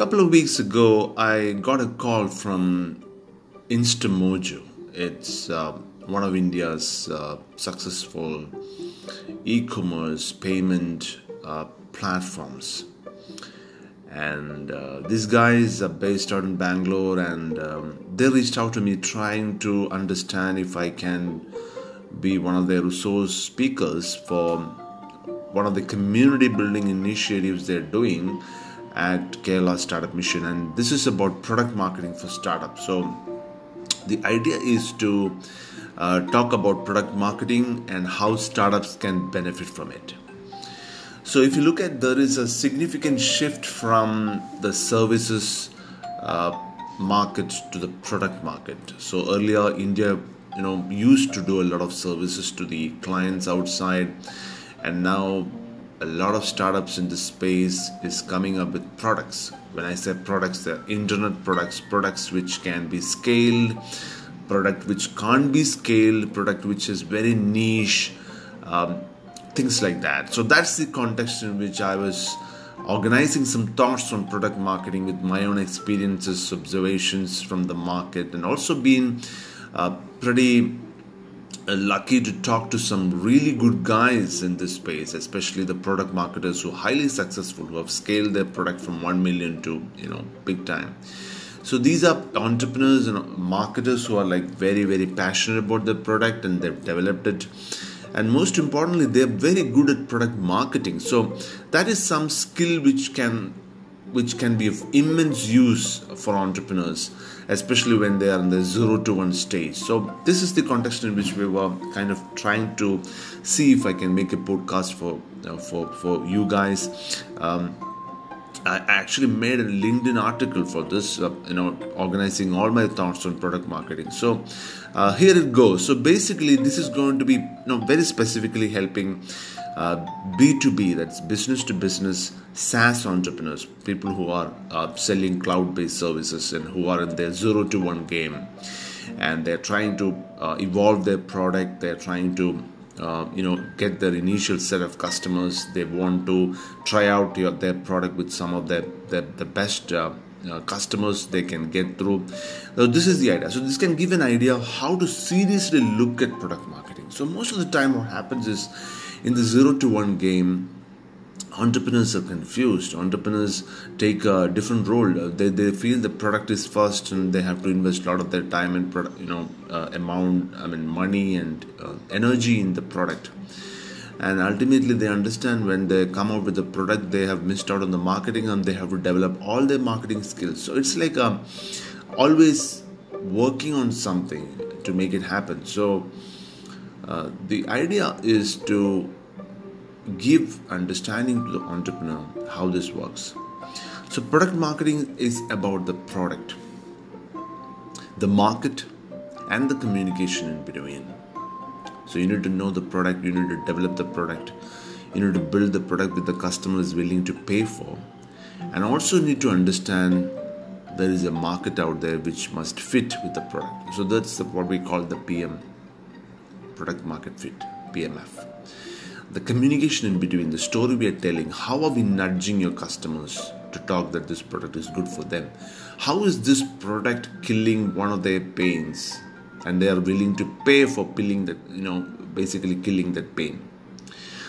couple of weeks ago, I got a call from Instamojo. It's uh, one of India's uh, successful e commerce payment uh, platforms. And uh, these guys are based out in Bangalore, and um, they reached out to me trying to understand if I can be one of their resource speakers for one of the community building initiatives they're doing at Kerala Startup Mission, and this is about product marketing for startups. So, the idea is to uh, talk about product marketing and how startups can benefit from it. So, if you look at there is a significant shift from the services uh, market to the product market. So, earlier, India you know used to do a lot of services to the clients outside and now a lot of startups in this space is coming up with products. When i say products they're internet products products which can be scaled product which can't be scaled product which is very niche um, things like that. So that's the context in which i was organizing some thoughts on product marketing with my own experiences observations from the market and also being uh, pretty Uh, lucky to talk to some really good guys in this space, especially the product marketers who are highly successful, who have scaled their product from 1 million to, you know, big time. So these are entrepreneurs and marketers who are like very, very passionate about their product and they've developed it. And most importantly, they're very good at product marketing. So that is some skill which can which can be of immense use for entrepreneurs, especially when they are in the zero to one stage. So, this is the context in which we were kind of trying to see if I can make a podcast for uh, for for you guys. Um, I actually made a LinkedIn article for this, uh, you know, organizing all my thoughts on product marketing. So uh, here it goes. So basically, this is going to be, you know, very specifically helping uh, B2B, that's business to business SaaS entrepreneurs, people who are uh, selling cloud based services and who are in their zero to one game. And they're trying to uh, evolve their product, they're trying to uh, you know get their initial set of customers. They want to try out your, their product with some of their, their the best uh, uh, customers they can get through. So this is the idea. So this can give an idea of how to seriously look at product marketing so most of the time what happens is in the zero to one game entrepreneurs are confused. Entrepreneurs take a different role. They, they feel the product is first and they have to invest a lot of their time and product you know uh, amount i mean money and uh, energy in the product. And ultimately they understand when they come out with a product they have missed out on the marketing and they have to develop all their marketing skills. So it's like um, always working on something to make it happen. So uh, the idea is to give understanding to the entrepreneur how this works. So, product marketing is about the product, the market, and the communication in between. So, you need to know the product, you need to develop the product, you need to build the product that the customer is willing to pay for, and also need to understand there is a market out there which must fit with the product. So, that's what we call the PM product market fit PMF. The communication in between, the story we are telling, how are we nudging your customers to talk that this product is good for them? How is this product killing one of their pains? And they are willing to pay for killing that, you know, basically killing that pain.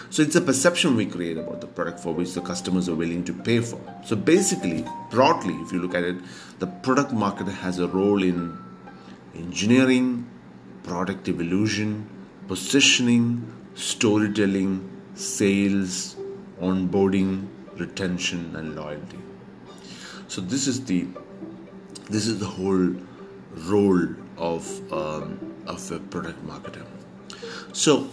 So it's a perception we create about the product for which the customers are willing to pay for. So basically, broadly, if you look at it, the product market has a role in engineering, product evolution, positioning, storytelling, sales, onboarding, retention, and loyalty. So this is the this is the whole role of um, of a product marketer. So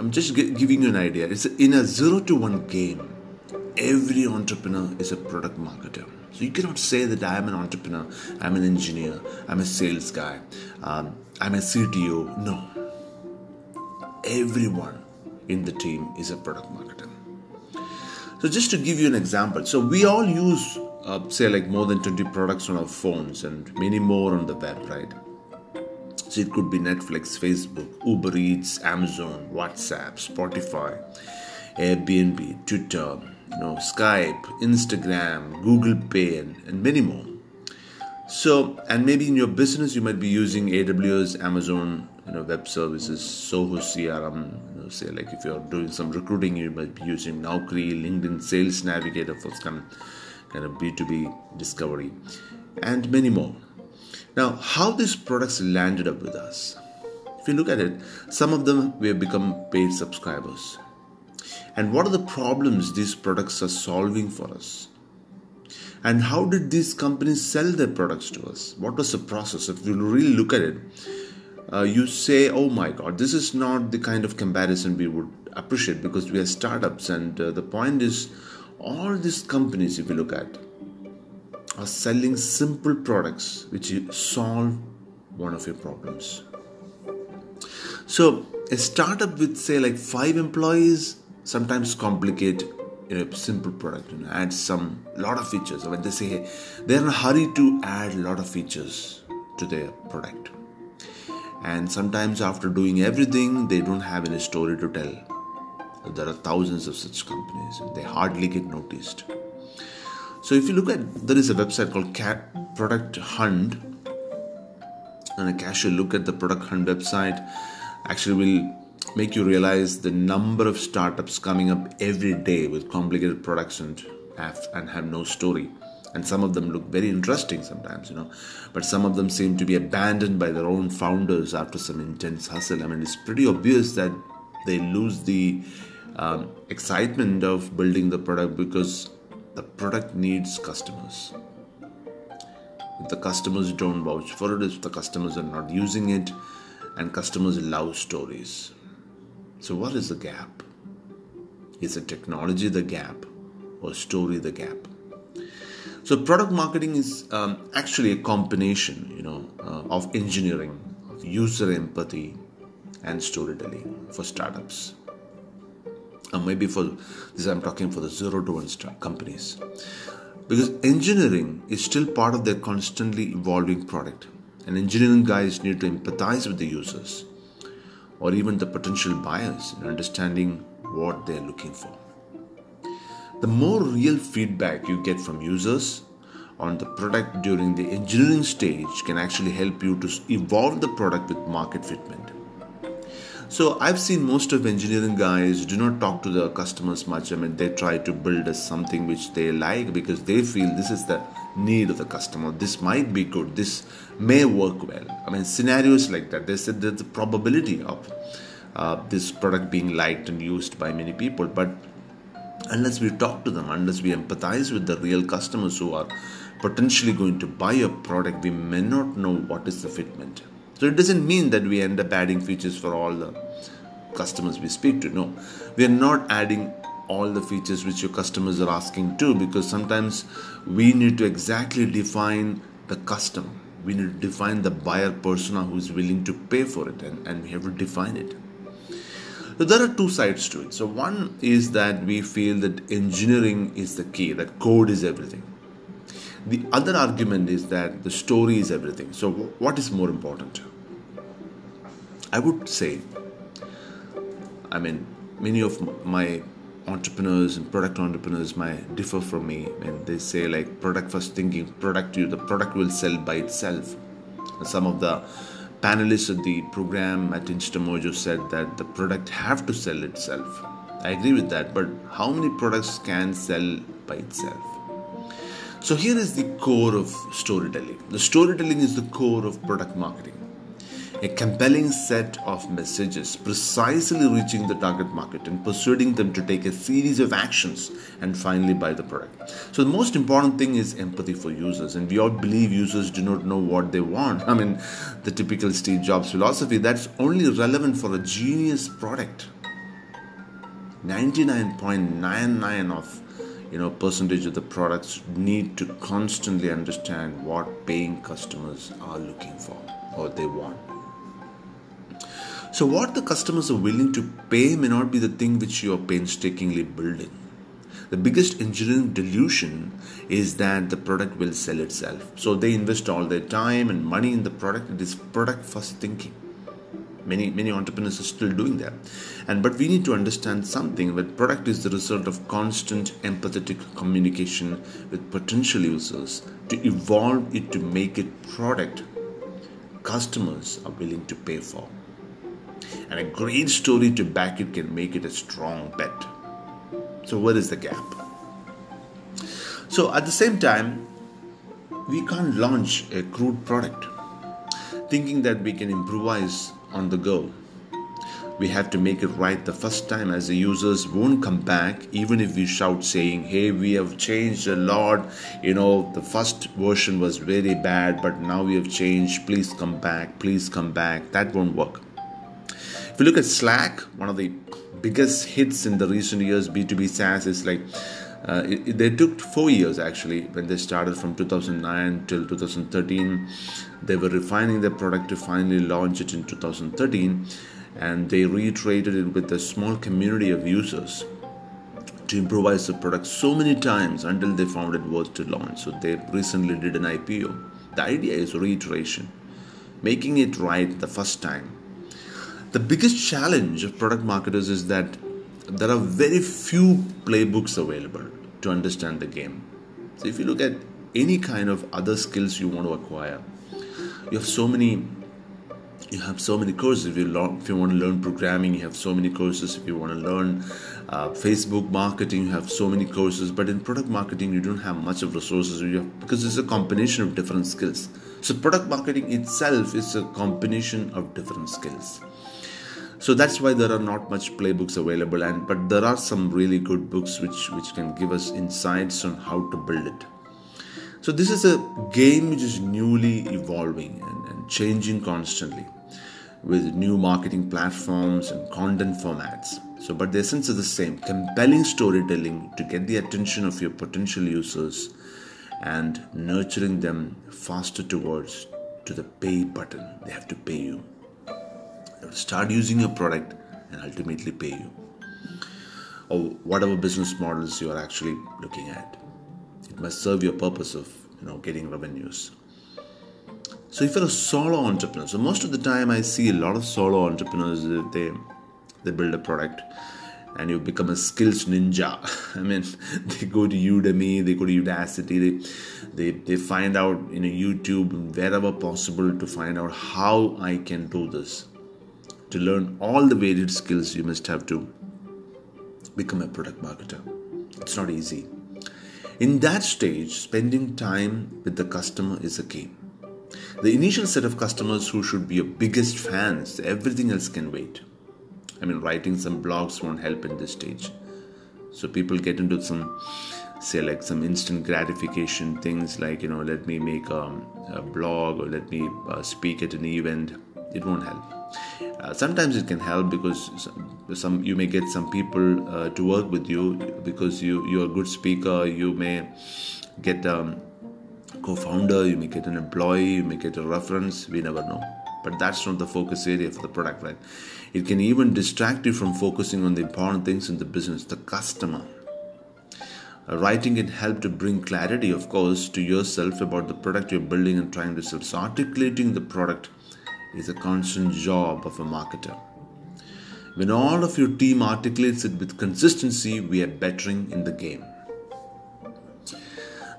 I'm just giving you an idea. It's in a zero to one game. Every entrepreneur is a product marketer. So you cannot say that I am an entrepreneur, I'm an engineer, I'm a sales guy, um, I'm a CTO. No, everyone in the team is a product marketer. So, just to give you an example, so we all use, uh, say, like more than 20 products on our phones and many more on the web, right? So, it could be Netflix, Facebook, Uber Eats, Amazon, WhatsApp, Spotify. Airbnb, Twitter, you know, Skype, Instagram, Google Pay, and, and many more. So, and maybe in your business, you might be using AWS, Amazon, you know, web services, Zoho CRM. You know, say like if you're doing some recruiting, you might be using Naukri, LinkedIn Sales Navigator for some kind of B2B discovery, and many more. Now, how these products landed up with us? If you look at it, some of them we have become paid subscribers. And what are the problems these products are solving for us? And how did these companies sell their products to us? What was the process? If you really look at it, uh, you say, oh my god, this is not the kind of comparison we would appreciate because we are startups. And uh, the point is, all these companies, if you look at, are selling simple products which solve one of your problems. So, a startup with, say, like five employees sometimes complicate a simple product and add some lot of features. When they say hey, they're in a hurry to add a lot of features to their product, and sometimes after doing everything, they don't have any story to tell. There are thousands of such companies. They hardly get noticed. So if you look at there is a website called Cat Product Hunt, and a casual look at the Product Hunt website actually will make you realize the number of startups coming up every day with complicated products and have, and have no story and some of them look very interesting sometimes you know but some of them seem to be abandoned by their own founders after some intense hustle i mean it's pretty obvious that they lose the um, excitement of building the product because the product needs customers if the customers don't vouch for it if the customers are not using it and customers love stories so, what is the gap? Is it technology the gap or story the gap? So, product marketing is um, actually a combination, you know, uh, of engineering, of user empathy, and storytelling for startups. Or maybe for this, I'm talking for the zero to one start companies, because engineering is still part of their constantly evolving product, and engineering guys need to empathize with the users or even the potential buyers in understanding what they're looking for. The more real feedback you get from users on the product during the engineering stage can actually help you to evolve the product with market fitment. So I've seen most of engineering guys do not talk to the customers much. I mean, they try to build as something which they like because they feel this is the need of the customer. This might be good. This may work well. I mean, scenarios like that. They said there's a probability of uh, this product being liked and used by many people, but unless we talk to them, unless we empathize with the real customers who are potentially going to buy a product, we may not know what is the fitment. So it doesn't mean that we end up adding features for all the customers we speak to. No, we are not adding all the features which your customers are asking to because sometimes we need to exactly define the customer. We need to define the buyer persona who is willing to pay for it and, and we have to define it. So there are two sides to it. So one is that we feel that engineering is the key, that code is everything. The other argument is that the story is everything. So, what is more important? I would say, I mean, many of my entrepreneurs and product entrepreneurs might differ from me and they say like product first thinking, product you, the product will sell by itself. Some of the panelists of the program at Instamojo said that the product have to sell itself. I agree with that, but how many products can sell by itself? So, here is the core of storytelling. The storytelling is the core of product marketing. A compelling set of messages precisely reaching the target market and persuading them to take a series of actions and finally buy the product. So, the most important thing is empathy for users, and we all believe users do not know what they want. I mean, the typical Steve Jobs philosophy that's only relevant for a genius product. 99.99 of you know percentage of the products need to constantly understand what paying customers are looking for or they want so what the customers are willing to pay may not be the thing which you are painstakingly building the biggest engineering delusion is that the product will sell itself so they invest all their time and money in the product it is product first thinking Many many entrepreneurs are still doing that. And but we need to understand something that product is the result of constant empathetic communication with potential users to evolve it to make it product customers are willing to pay for. And a great story to back it can make it a strong bet. So where is the gap? So at the same time, we can't launch a crude product thinking that we can improvise on the go. We have to make it right the first time, as the users won't come back, even if we shout saying, Hey, we have changed a lot. You know, the first version was very bad, but now we have changed. Please come back. Please come back. That won't work. If you look at Slack, one of the biggest hits in the recent years, B2B SaaS is like uh, it, they took four years actually when they started from 2009 till 2013. They were refining their product to finally launch it in 2013, and they reiterated it with a small community of users to improvise the product so many times until they found it worth to launch. So they recently did an IPO. The idea is reiteration, making it right the first time. The biggest challenge of product marketers is that there are very few playbooks available to understand the game. So if you look at any kind of other skills you want to acquire, you have so many you have so many courses. If you learn, if you want to learn programming you have so many courses. If you want to learn uh, facebook marketing you have so many courses. But in product marketing you don't have much of resources. Have, because it's a combination of different skills. So product marketing itself is a combination of different skills so that's why there are not much playbooks available and but there are some really good books which which can give us insights on how to build it. So this is a game which is newly evolving and, and changing constantly with new marketing platforms and content formats. So but the essence is the same compelling storytelling to get the attention of your potential users and nurturing them faster towards to the pay button they have to pay you start using your product and ultimately pay you. Or whatever business models you are actually looking at. It must serve your purpose of you know getting revenues. So if you're a solo entrepreneur so most of the time i see a lot of solo entrepreneurs uh, they they build a product and you become a skills ninja. I mean they go to udemy they go to udacity they they, they find out you know youtube wherever possible to find out how i can do this to learn all the varied skills you must have to become a product marketer. It's not easy. In that stage, spending time with the customer is a key. The initial set of customers who should be your biggest fans, everything else can wait. I mean, writing some blogs won't help in this stage. So people get into some, say, like some instant gratification things like, you know, let me make a, a blog or let me uh, speak at an event. It won't help uh, sometimes it can help because some, you may get some people uh, to work with you because you you're a good speaker you may get a co-founder you may get an employee you may get a reference we never know. But that's not the focus area for the product right? It can even distract you from focusing on the important things in the business the customer. Uh, writing can help to bring clarity of course to yourself about the product you're building and trying to sell. So articulating the product is a constant job of a marketer. When all of your team articulates it with consistency, we are bettering in the game.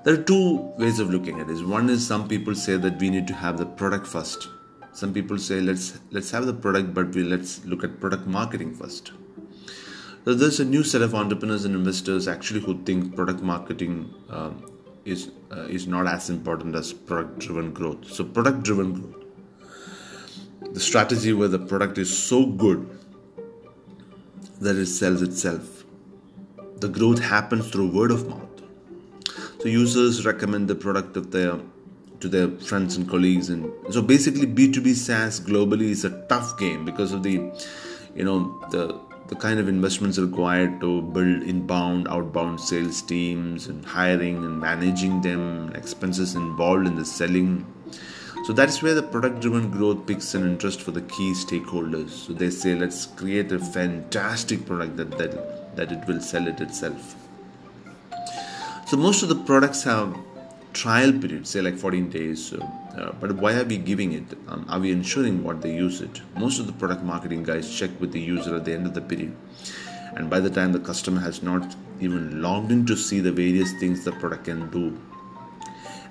There are two ways of looking at this. One is some people say that we need to have the product first. Some people say let's let's have the product, but we let's look at product marketing first. So there's a new set of entrepreneurs and investors actually who think product marketing um, is uh, is not as important as product driven growth. So product driven growth the strategy where the product is so good that it sells itself. The growth happens through word of mouth. So users recommend the product of their to their friends and colleagues and so basically B2B SaaS globally is a tough game because of the you know the the kind of investments required to build inbound outbound sales teams and hiring and managing them expenses involved in the selling so that's where the product driven growth picks an interest for the key stakeholders. So they say, let's create a fantastic product that, that, that it will sell it itself. So most of the products have trial period, say like 14 days. Uh, but why are we giving it? Um, are we ensuring what they use it? Most of the product marketing guys check with the user at the end of the period. And by the time the customer has not even logged in to see the various things the product can do,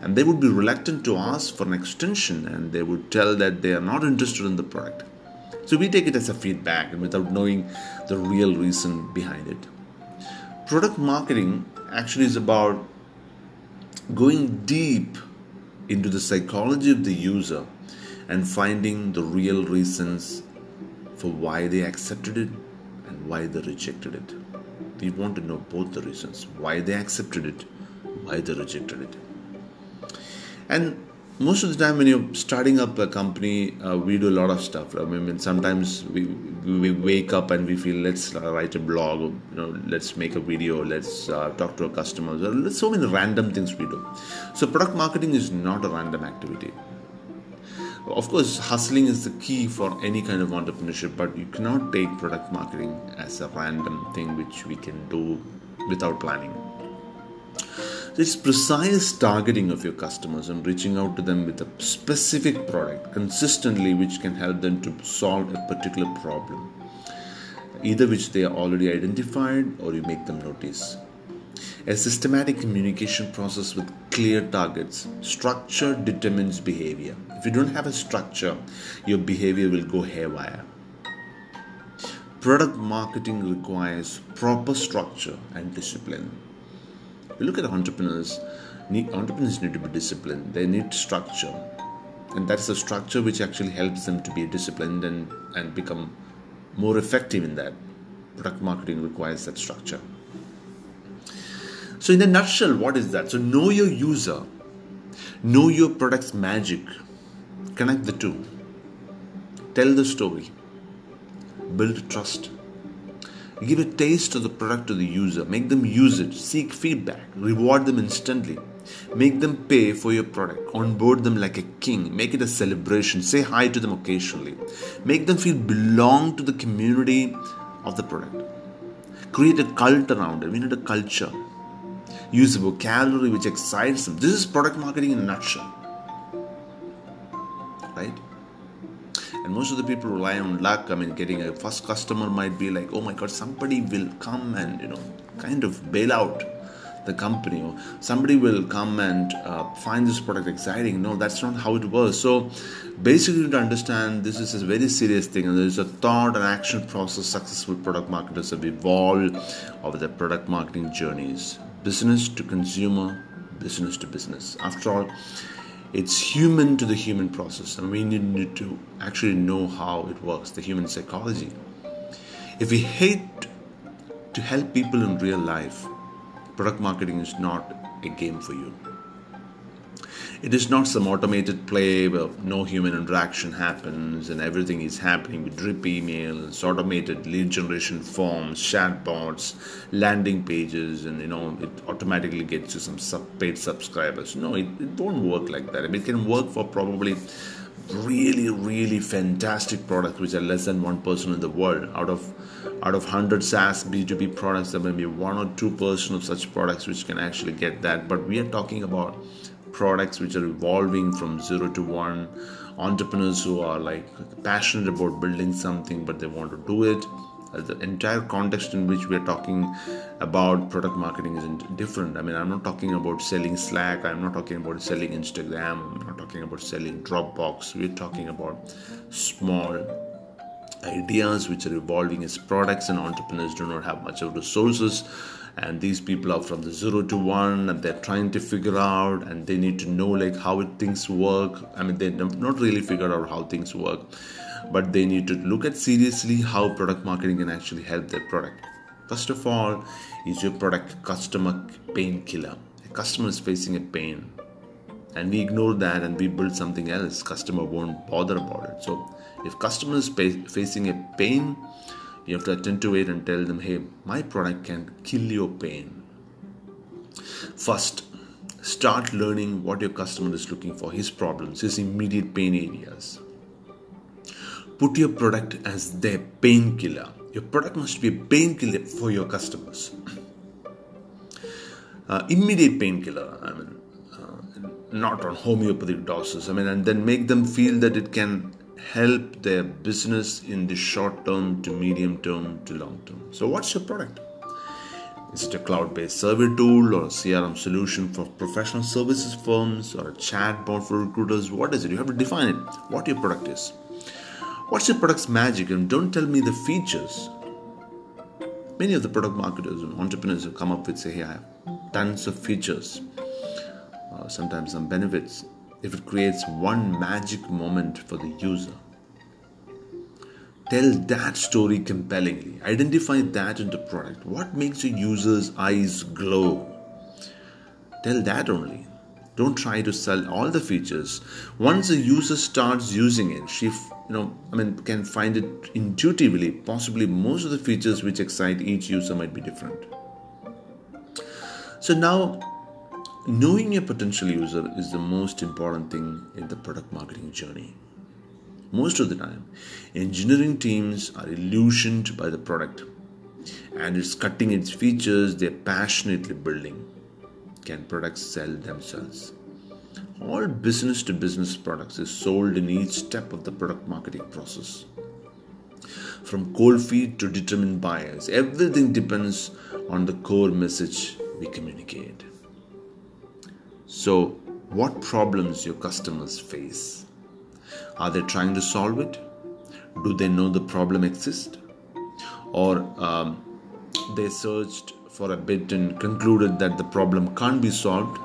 and they would be reluctant to ask for an extension and they would tell that they are not interested in the product. So we take it as a feedback and without knowing the real reason behind it. Product marketing actually is about going deep into the psychology of the user and finding the real reasons for why they accepted it and why they rejected it. We want to know both the reasons why they accepted it, why they rejected it. And most of the time when you're starting up a company uh, we do a lot of stuff i mean sometimes we, we wake up and we feel let's write a blog you know let's make a video let's uh, talk to our customers. There's so many random things we do. So product marketing is not a random activity. Of course hustling is the key for any kind of entrepreneurship but you cannot take product marketing as a random thing which we can do without planning this precise targeting of your customers and reaching out to them with a specific product consistently, which can help them to solve a particular problem, either which they are already identified or you make them notice. A systematic communication process with clear targets. Structure determines behavior. If you don't have a structure, your behavior will go haywire. Product marketing requires proper structure and discipline we look at entrepreneurs, need, entrepreneurs need to be disciplined, they need structure. And that's the structure which actually helps them to be disciplined and, and become more effective in that. Product marketing requires that structure. So, in a nutshell, what is that? So, know your user, know your product's magic, connect the two, tell the story, build trust Give a taste of the product to the user. Make them use it. Seek feedback. Reward them instantly. Make them pay for your product. Onboard them like a king. Make it a celebration. Say hi to them occasionally. Make them feel belong to the community of the product. Create a cult around it. We need a culture. Use a vocabulary which excites them. This is product marketing in a nutshell. Most of the people rely on luck. I mean getting a first customer might be like oh my god somebody will come and you know kind of bail out the company or somebody will come and uh, find this product exciting. No that's not how it works. So basically to understand this is a very serious thing and there's a thought and action process successful product marketers have evolved over their product marketing journeys. Business to consumer business to business. After all it's human to the human process and we need to actually know how it works the human psychology. If we hate to help people in real life product marketing is not a game for you it is not some automated play where no human interaction happens and everything is happening with drip emails, automated lead generation forms, chatbots, landing pages, and you know it automatically gets you some sub paid subscribers. No, it, it won't work like that. I mean, it can work for probably really really fantastic products which are less than one person in the world out of out of 100 SaaS B2B products there may be one or two percent of such products which can actually get that but we are talking about products which are evolving from zero to one. Entrepreneurs who are like passionate about building something but they want to do it. Uh, the entire context in which we are talking about product marketing is different. I mean i'm not talking about selling slack. I'm not talking about selling instagram. I'm not talking about selling dropbox. We're talking about small ideas which are evolving as products and entrepreneurs do not have much of resources. And these people are from the zero to one and they're trying to figure out and they need to know like how things work. I mean they not really figure out how things work but they need to look at seriously how product marketing can actually help their product. First of all is your product customer painkiller a customer is facing a pain. And we ignore that and we build something else. Customer won't bother about it. So if customer is facing a pain you have to attend to it and tell them, hey, my product can kill your pain. First, start learning what your customer is looking for, his problems, his immediate pain areas. Put your product as their painkiller. Your product must be a painkiller for your customers. Uh, immediate painkiller. I mean, uh, not on homeopathic doses. I mean, and then make them feel that it can help their business in the short term to medium term to long term. So, what's your product? Is it a cloud based survey tool or a CRM solution for professional services firms or a chatbot for recruiters? What is it? You have to define it. What your product is. What's your product's magic? And don't tell me the features. Many of the product marketers and entrepreneurs have come up with say, hey, I have tons of features, uh, sometimes some benefits. If it creates one magic moment for the user, Tell that story compellingly. Identify that in the product. What makes your user's eyes glow? Tell that only. Don't try to sell all the features. Once a user starts using it, she, you know, I mean, can find it intuitively. Possibly most of the features which excite each user might be different. So now, knowing your potential user is the most important thing in the product marketing journey. Most of the time, engineering teams are illusioned by the product and it's cutting its features they're passionately building. Can products sell themselves? All business to business products is sold in each step of the product marketing process. From cold feed to determined buyers, everything depends on the core message we communicate. So, what problems your customers face? Are they trying to solve it? Do they know the problem exists? Or um, they searched for a bit and concluded that the problem can't be solved?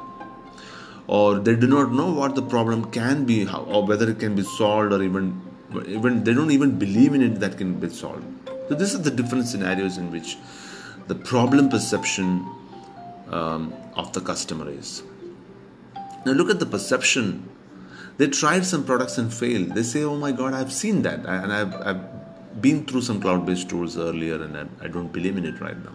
Or they do not know what the problem can be, or whether it can be solved, or even even they don't even believe in it that can be solved. So this is the different scenarios in which the problem perception um, of the customer is. Now look at the perception they tried some products and failed. They say, oh my God, I've seen that. And I've, I've been through some cloud based tools earlier and I, I don't believe in it right now.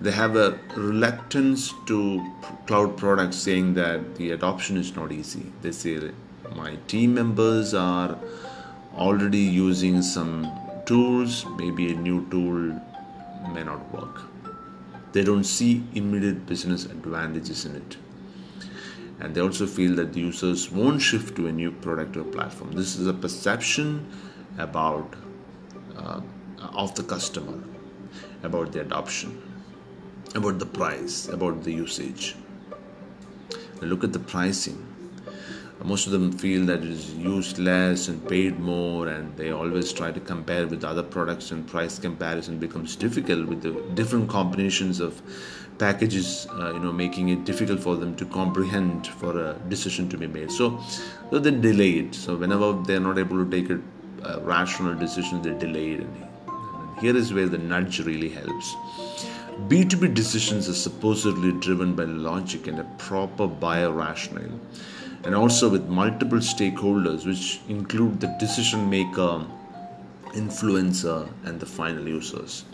They have a reluctance to cloud products saying that the adoption is not easy. They say, my team members are already using some tools, maybe a new tool may not work. They don't see immediate business advantages in it and they also feel that the users won't shift to a new product or platform. This is a perception about uh, of the customer, about the adoption, about the price, about the usage. look at the pricing most of them feel that it is used less and paid more and they always try to compare with other products and price comparison becomes difficult with the different combinations of packages uh, you know making it difficult for them to comprehend for a decision to be made. So, so they delay it. So whenever they're not able to take a, a rational decision they delay it. And here is where the nudge really helps. B2b decisions are supposedly driven by logic and a proper buyer rationale and also with multiple stakeholders, which include the decision maker, influencer, and the final users.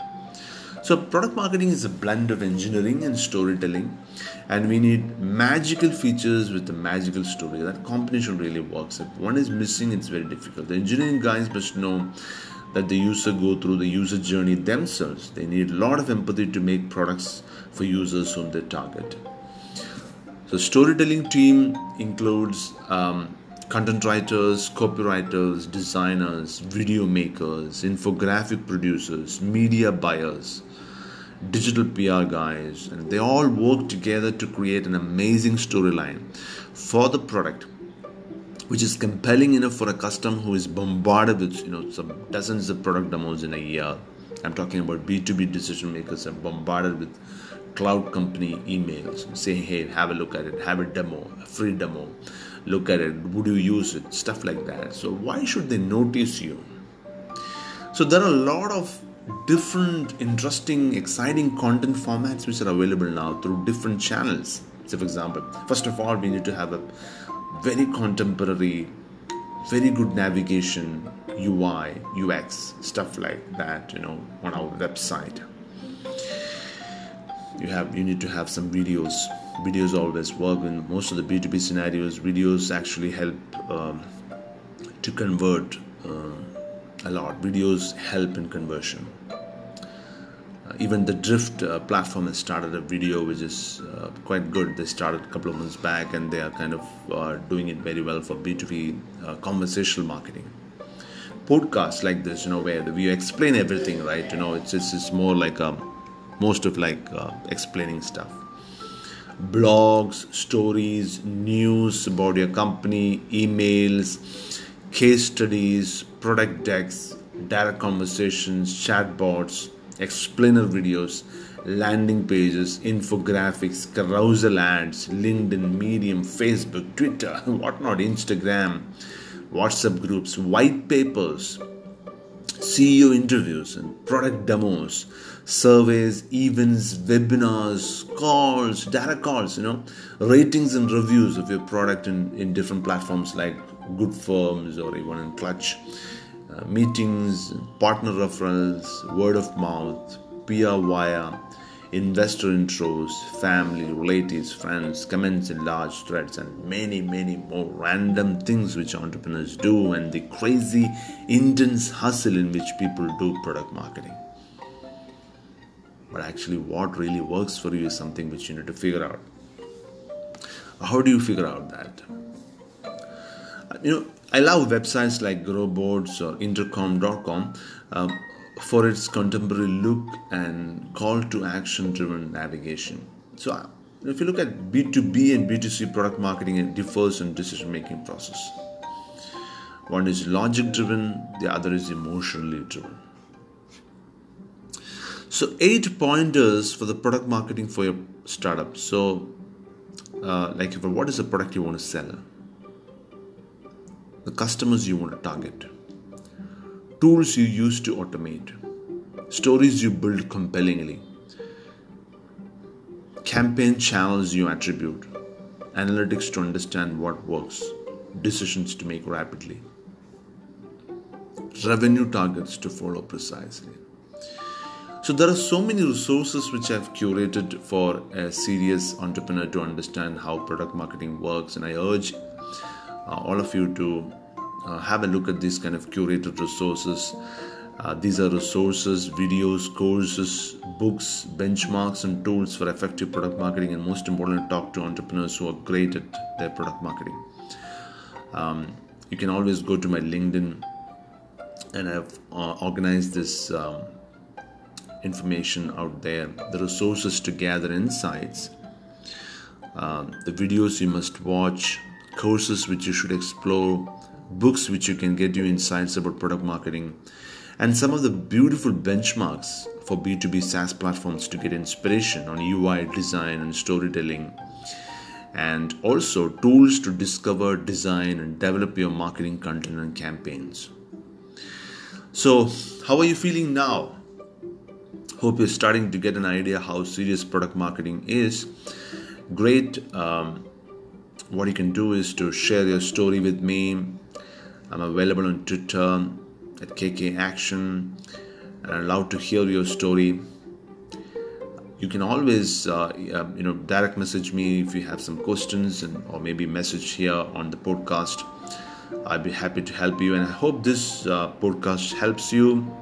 So, product marketing is a blend of engineering and storytelling, and we need magical features with a magical story. That combination really works. If one is missing, it's very difficult. The engineering guys must know that the user go through the user journey themselves. They need a lot of empathy to make products for users whom they target. The storytelling team includes um, content writers, copywriters, designers, video makers, infographic producers, media buyers, digital PR guys, and they all work together to create an amazing storyline for the product which is compelling enough for a customer who is bombarded with you know some dozens of product demos in a year. I'm talking about B2B decision makers are bombarded with cloud company emails saying, hey, have a look at it, have a demo, a free demo, look at it, would you use it, stuff like that. So, why should they notice you? So, there are a lot of different, interesting, exciting content formats which are available now through different channels. So, for example, first of all, we need to have a very contemporary, very good navigation, UI, UX, stuff like that, you know, on our website you have you need to have some videos videos always work in most of the b2b scenarios videos actually help um, to convert uh, a lot videos help in conversion uh, even the Drift uh, platform has started a video which is uh, quite good. They started a couple of months back and they are kind of uh, doing it very well for B2B uh, conversational marketing. Podcasts like this, you know, where we explain everything, right? You know, it's, it's, it's more like a, um, most of like uh, explaining stuff. Blogs, stories, news about your company, emails, case studies, product decks, direct conversations, chatbots explainer videos, landing pages, infographics, carousel ads, LinkedIn, Medium, Facebook, Twitter, whatnot, Instagram, WhatsApp groups, white papers, CEO interviews and product demos, surveys, events, webinars, calls, data calls, you know, ratings and reviews of your product in, in different platforms like Good Firms or even in Clutch uh, meetings, partner referrals, word of mouth, PR via, investor intros, family, relatives, friends, comments in large threads, and many, many more random things which entrepreneurs do, and the crazy, intense hustle in which people do product marketing. But actually, what really works for you is something which you need to figure out. How do you figure out that? You know, I love websites like Growboards or Intercom.com um, for its contemporary look and call to action driven navigation. So, uh, if you look at B2B and B2C product marketing, it differs in decision making process. One is logic driven, the other is emotionally driven. So, eight pointers for the product marketing for your startup. So, uh, like, what is the product you want to sell? the customers you want to target, tools you use to automate, stories you build compellingly, campaign channels you attribute, analytics to understand what works, decisions to make rapidly, revenue targets to follow precisely. So, there are so many resources which I've curated for a serious entrepreneur to understand how product marketing works, and I urge uh, all of you to uh, have a look at these kind of curated resources. Uh, these are resources, videos, courses, books, benchmarks, and tools for effective product marketing, and most importantly, talk to entrepreneurs who are great at their product marketing. Um, you can always go to my LinkedIn, and I've uh, organized this um, information out there, the resources to gather insights, um, the videos you must watch, courses which you should explore, books which you can get you insights about product marketing, and some of the beautiful benchmarks for B2B SaaS platforms to get inspiration on UI design and storytelling, and also tools to discover, design, and develop your marketing content and campaigns. So, how are you feeling now? Hope you're starting to get an idea how serious product marketing is. Great. Um, what you can do is to share your story with me. I'm available on Twitter at KK Action and I'd love to hear your story. You can always, uh, uh, you know, direct message me if you have some questions and or maybe message here on the podcast. I'd be happy to help you, and I hope this uh, podcast helps you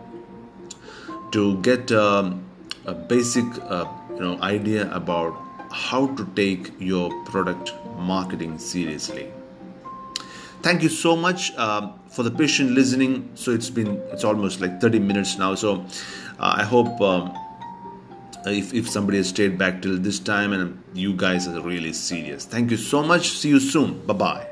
to get um, a basic, uh, you know, idea about how to take your product marketing seriously. Thank you so much uh, for the patient listening. So it's been it's almost like 30 minutes now. So uh, i hope um, if, if somebody has stayed back till this time and you guys are really serious. Thank you so much. See you soon. Bye bye